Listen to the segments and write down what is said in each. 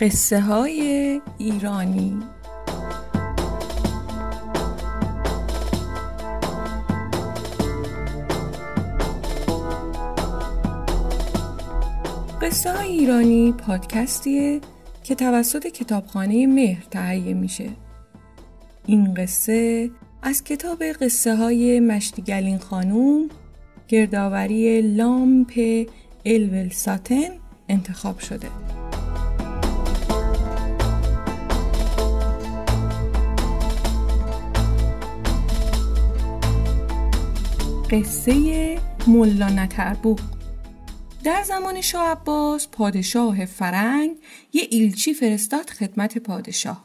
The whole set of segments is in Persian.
قصه های ایرانی. قصه های ایرانی پادکستیه که توسط کتابخانه مهر تهیه میشه. این قصه از کتاب قصه های مشتیگلین خانوم گردآوری لامپ الول ساتن انتخاب شده. قصه ملا نتربوق در زمان شاه عباس پادشاه فرنگ یه ایلچی فرستاد خدمت پادشاه.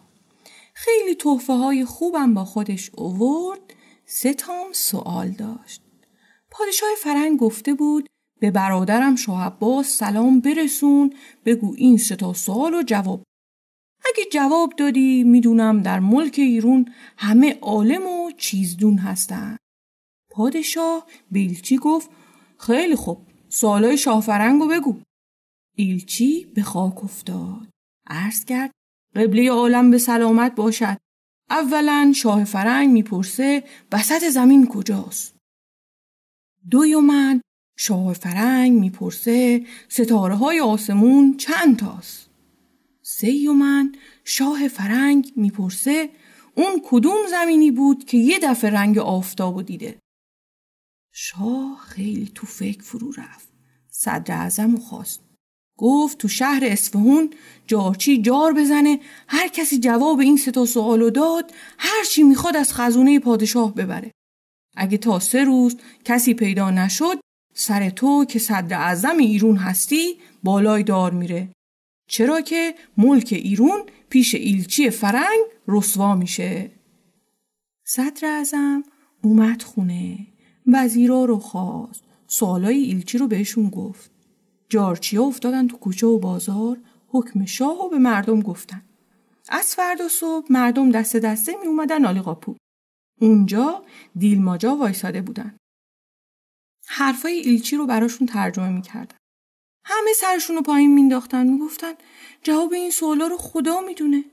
خیلی توفه های خوبم با خودش اوورد سه تام سوال داشت. پادشاه فرنگ گفته بود به برادرم شاه عباس سلام برسون بگو این سه تا سوال رو جواب. اگه جواب دادی می‌دونم در ملک ایرون همه عالم و چیزدون هستن. پادشاه به ایلچی گفت خیلی خوب سوالای شاه فرنگ رو بگو. ایلچی به خاک افتاد. عرض کرد قبله عالم به سلامت باشد. اولا شاه فرنگ می‌پرسه وسط زمین کجاست؟ دویومن شاه فرنگ می‌پرسه ستاره های آسمون چند تاست؟ سیومن شاه فرنگ می‌پرسه اون کدوم زمینی بود که یه دفعه رنگ آفتاب دیده؟ شاه خیلی تو فکر فرو رفت. صدر اعظم خواست. گفت تو شهر اصفهون جارچی جار بزنه هر کسی جواب این سه تا سوالو داد هر چی می‌خواد از خزونه پادشاه ببره. اگه تا سه روز کسی پیدا نشد سر تو که صدر اعظم ایرون هستی بالای دار میره. چرا که ملک ایرون پیش ایلچی فرنگ رسوا میشه. صدر اعظم اومد خونه. وزیرا رو خواست. سوالای ایلچی رو بهشون گفت. جارچیا افتادن تو کوچه و بازار حکم شاه و به مردم گفتن. از فردا صبح مردم دست دسته می اومدن آلی قاپو اونجا دیلماجا وایساده بودن. حرفای ایلچی رو براشون ترجمه می‌کردن همه سرشون رو پایین مینداختن می‌گفتن جواب این سوالا رو خدا می‌دونه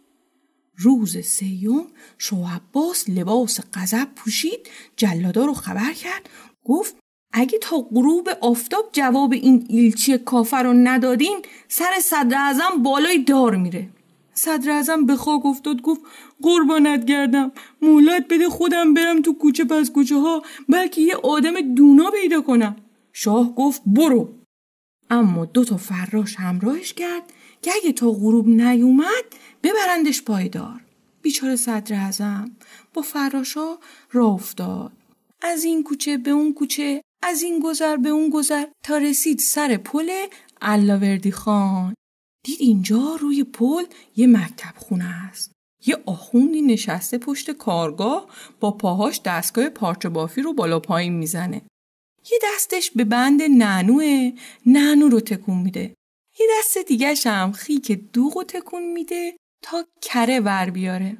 روز سیوم شاه عباس لباس غضب پوشید جلادا رو خبر کرد گفت اگه تا غروب آفتاب جواب این ایلچی کافر رو ندادین سر صدر اعظم بالای دار میره. صدر اعظم به خاک افتاد گفت قربانت گردم مولت بده خودم برم تو کوچه پس کوچه ها بلکه یه آدم دونا پیدا کنم. شاه گفت برو. اما دو تا فراش همراهش کرد که اگه تا غروب نیومد ببرندش پایدار. بیچاره صدر اعظم با فراشا راه افتاد. از این کوچه به اون کوچه از این گذر به اون گذر تا رسید سر پل علاوردی خان. دید اینجا روی پل یه مکتب خونه است. یه آخوندی نشسته پشت کارگاه با پاهاش دستگاه پارچه بافی رو بالا پایین می‌زنه. یه دستش به بند نعنوه نعنو رو تکون میده. یه دست دیگه هم خیک دوغ رو تکون میده. تا کره ور بیاره.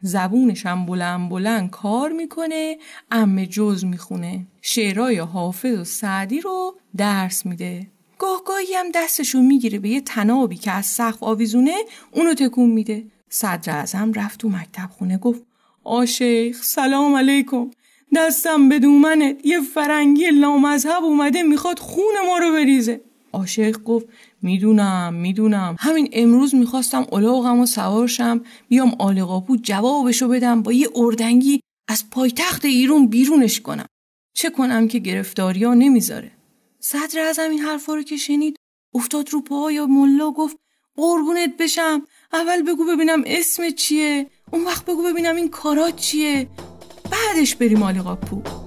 زبونش هم بلند بلند کار می‌کنه ام جز می‌خونه. شعرهای حافظ و سعدی رو درس میده. گاهگاهی هم دستشو می‌گیره به یه تنابی که از سقف آویزونه اونو تکون میده. صدر ازم رفت تو مکتب خونه گفت آشیخ سلام علیکم. دستم به دومنت یه فرنگی لامذهب اومده می‌خواد خون ما رو بریزه. آشیخ گفت می‌دونم می‌دونم. همین امروز می‌خواستم الاغم و سوارشم بیام آلقاپو جوابشو بدم با یه اردنگی از پایتخت ایرون بیرونش کنم. چه کنم که گرفتاریا نمی‌ذاره. صدر ازم این حرفا رو که شنید افتاد رو پا یا ملا گفت قربونت بشم. اول بگو ببینم اسم چیه. اون وقت بگو ببینم این کارات چیه. بعدش بریم آلقاپو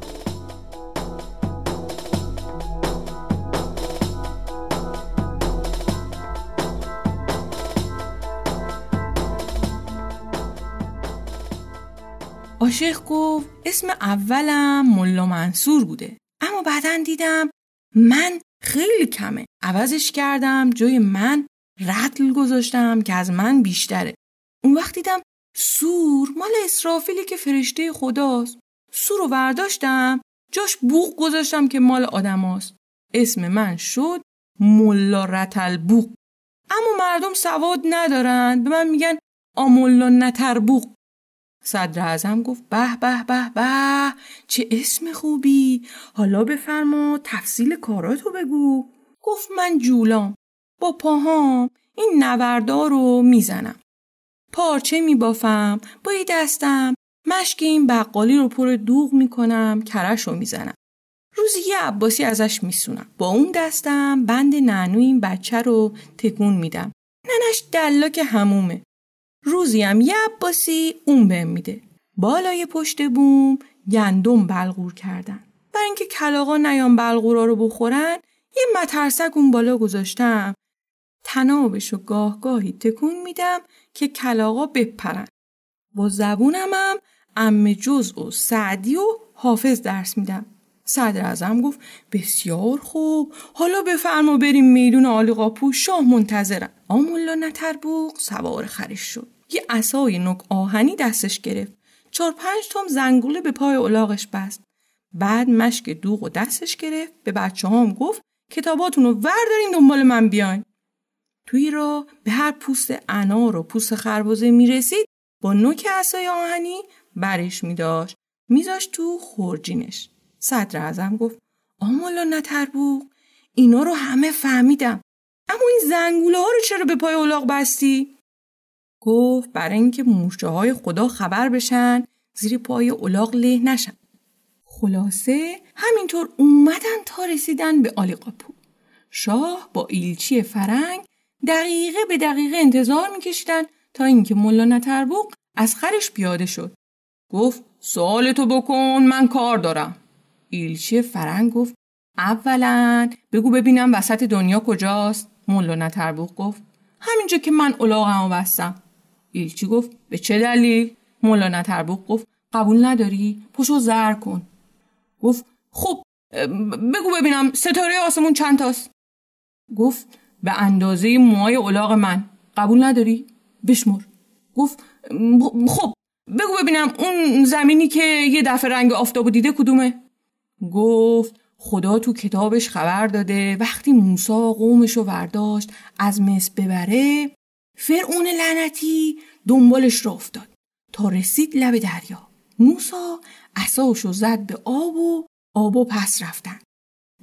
عاشق گفت اسم اولم ملا منصور بوده. اما بعدا دیدم من خیلی کمه. عوضش کردم جای من رتل گذاشتم که از من بیشتره. اون وقت دیدم سور مال اسرافیلی که فرشته خداست. سور رو برداشتم جاش بوق گذاشتم که مال آدماست. اسم من شد ملا رتل بوق اما مردم سواد ندارن. به من میگن آمولا نتربوق صدر ازم گفت به به به به چه اسم خوبی! حالا بفرما تفصیل کاراتو بگو. گفت من جولام با پاهام این نوردار رو می‌زنم. پارچه میبافم با یه دستم مشک این بقالی رو پر دوغ می‌کنم کرش رو می‌زنم. روزی یه عباسی ازش میسونم. با اون دستم بند نعنوی این بچه رو تکون میدم. ننش دلاک همومه. روزی هم یه عباسی اون بهم میده. بالای پشت بوم گندم بلغور کردن. و اینکه کلاغا نیان بلغورا رو بخورن یه مترسک اون بالا گذاشتم. تنابش و گاه گاهی تکون میدم که کلاغا بپرن. با زبونم هم ام جز و سعدی و حافظ درس میدم. صدر ازم گفت بسیار خوب. حالا بفرما بریم میدون آلی قاپو شاه منتظرم. آمولا نتربوق سوار خرش شد. یه عصای نک آهنی دستش گرفت. چهار پنج تام زنگوله به پای الاغش بست. بعد مشک دوغ و دستش گرفت. به بچه هام گفت کتاباتون رو وردارین دنبال من بیاین. توی را به هر پوست انار و پوست خربزه می‌رسید با نوک عصای آهنی برش میداشت. میذاشت تو خورجینش. صدر ازم گفت آمالا نتربوق اینا رو همه فهمیدم. اما این زنگوله ها رو چرا به پای اولاغ بستی؟ گفت برای اینکه مورچه های خدا خبر بشن زیر پای اولاغ له نشن. خلاصه همینطور اومدن تا رسیدن به آلیقاپو. شاه با ایلچی فرنگ دقیقه به دقیقه انتظار میکشیدن تا اینکه ملا نتربوق از خرش پیاده شد. گفت سوالتو بکن من کار دارم. ایلچی فرنگ گفت اولا بگو ببینم وسط دنیا کجاست. ملا نتربوق گفت همینجا که من الاغمو بستم. ایلچی گفت؟ به چه دلیل؟ مولا نتربوق گفت قبول نداری پشو زر کن. گفت خب بگو ببینم ستاره آسمون چند تاست؟ گفت به اندازه موهای الاغ من. قبول نداری؟ بشمر. گفت خب بگو ببینم اون زمینی که یه دفعه رنگ آفتابو دیده کدومه؟ گفت خدا تو کتابش خبر داده وقتی موسا قومشو ورداشت از مصر ببره فرعون لعنتی دنبالش را افتاد. تا رسید لب دریا. موسا اساشو زد به آب و آب و پس رفتن.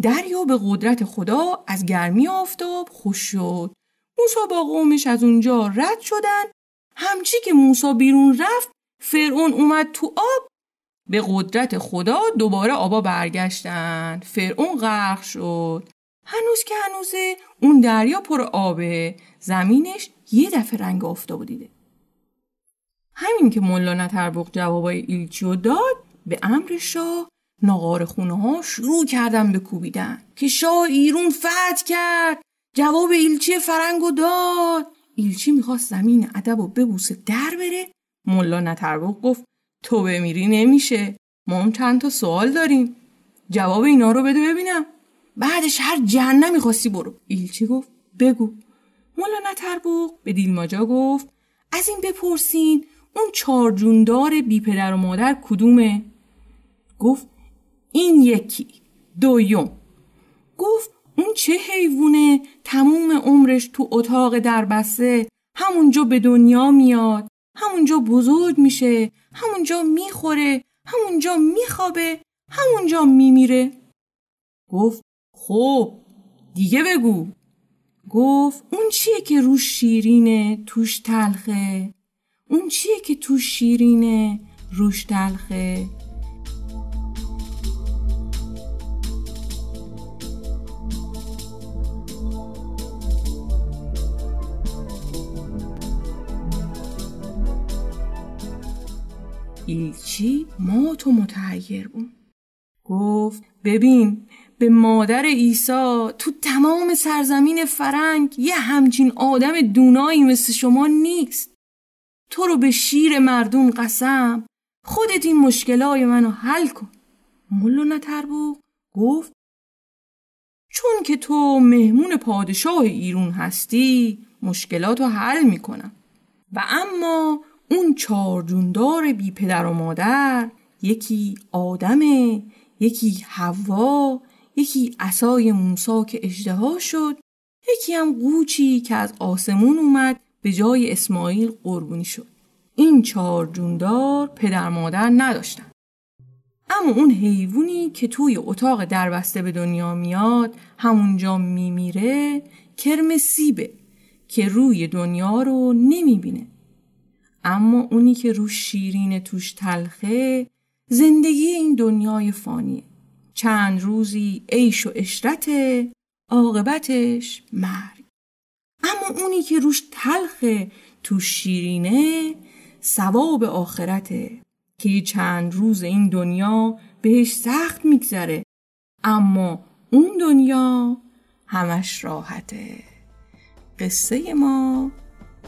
دریا به قدرت خدا از گرمی آفتاب خوش شد. موسا با قومش از اونجا رد شدن. همچی که موسا بیرون رفت فرعون اومد تو آب. به قدرت خدا دوباره آبا برگشتن. فرعون غرق شد. هنوز که هنوزه اون دریا پر آبه. زمینش یه دفعه رنگ آفتاب دیده. همین که ملا نتربق جوابای ایلچیو داد به امر شاه ناغار خونه ها شروع کردن به کوبیدن که شاه ایرون فتح کرد جواب ایلچی فرنگو داد. ایلچی می‌خواست زمین ادب و ببوسه در بره. ملا نتربق گفت تو بمیری نمیشه. ما هم چند تا سوال داریم. جواب اینا رو بده ببینم. بعدش هر جهنمی خواستی برو. ایلچی گفت بگو. مولا نتربوق به دیلماجا گفت از این بپرسین اون چار جوندار بی پدر و مادر کدومه؟ گفت این یکی دویوم گفت اون چه حیوونه تموم عمرش تو اتاق دربسته همونجا به دنیا میاد همونجا بزرگ میشه همونجا می‌خوره همونجا میخوابه همونجا میمیره. گفت خب دیگه بگو. گفت اون چیه که روش شیرینه توش تلخه؟ اون چیه که توش شیرینه روش تلخه؟ ایلچی ما تو متحیر بود گفت ببین به مادر عیسی تو تمام سرزمین فرنگ یه همچین آدم دونایی مثل شما نیست. تو رو به شیر مردم قسم خودت این مشکلای منو حل کن. ملو نتربو گفت چون که تو مهمون پادشاه ایرون هستی مشکلاتو حل می‌کنم. و اما اون چهار جوندار بی پدر و مادر یکی آدمه یکی حوا یکی عصای موسا که اجدها شد یکی هم قوچی که از آسمون اومد به جای اسماعیل قربونی شد. این چهار جوندار پدر مادر نداشتن. اما اون حیوانی که توی اتاق دربسته به دنیا میاد همونجا میمیره کرم سیبه که روی دنیا رو نمی‌بینه. اما اونی که رو شیرین توش تلخه زندگی این دنیای فانیه. چند روزی عیش و اشرت عاقبتش مرگ. اما اونی که روش تلخه توش شیرینه ثواب آخرته که چند روز این دنیا بهش سخت میگذره اما اون دنیا همش راحته. قصه ما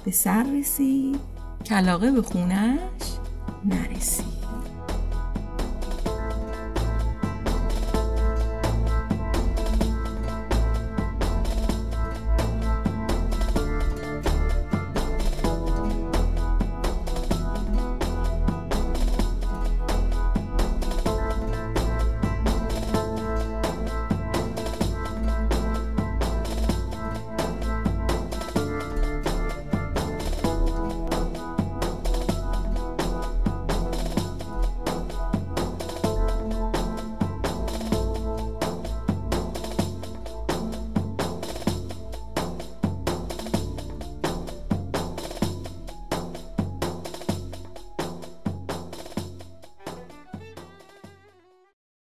به سر رسید. کلاقه به خونش نرسید.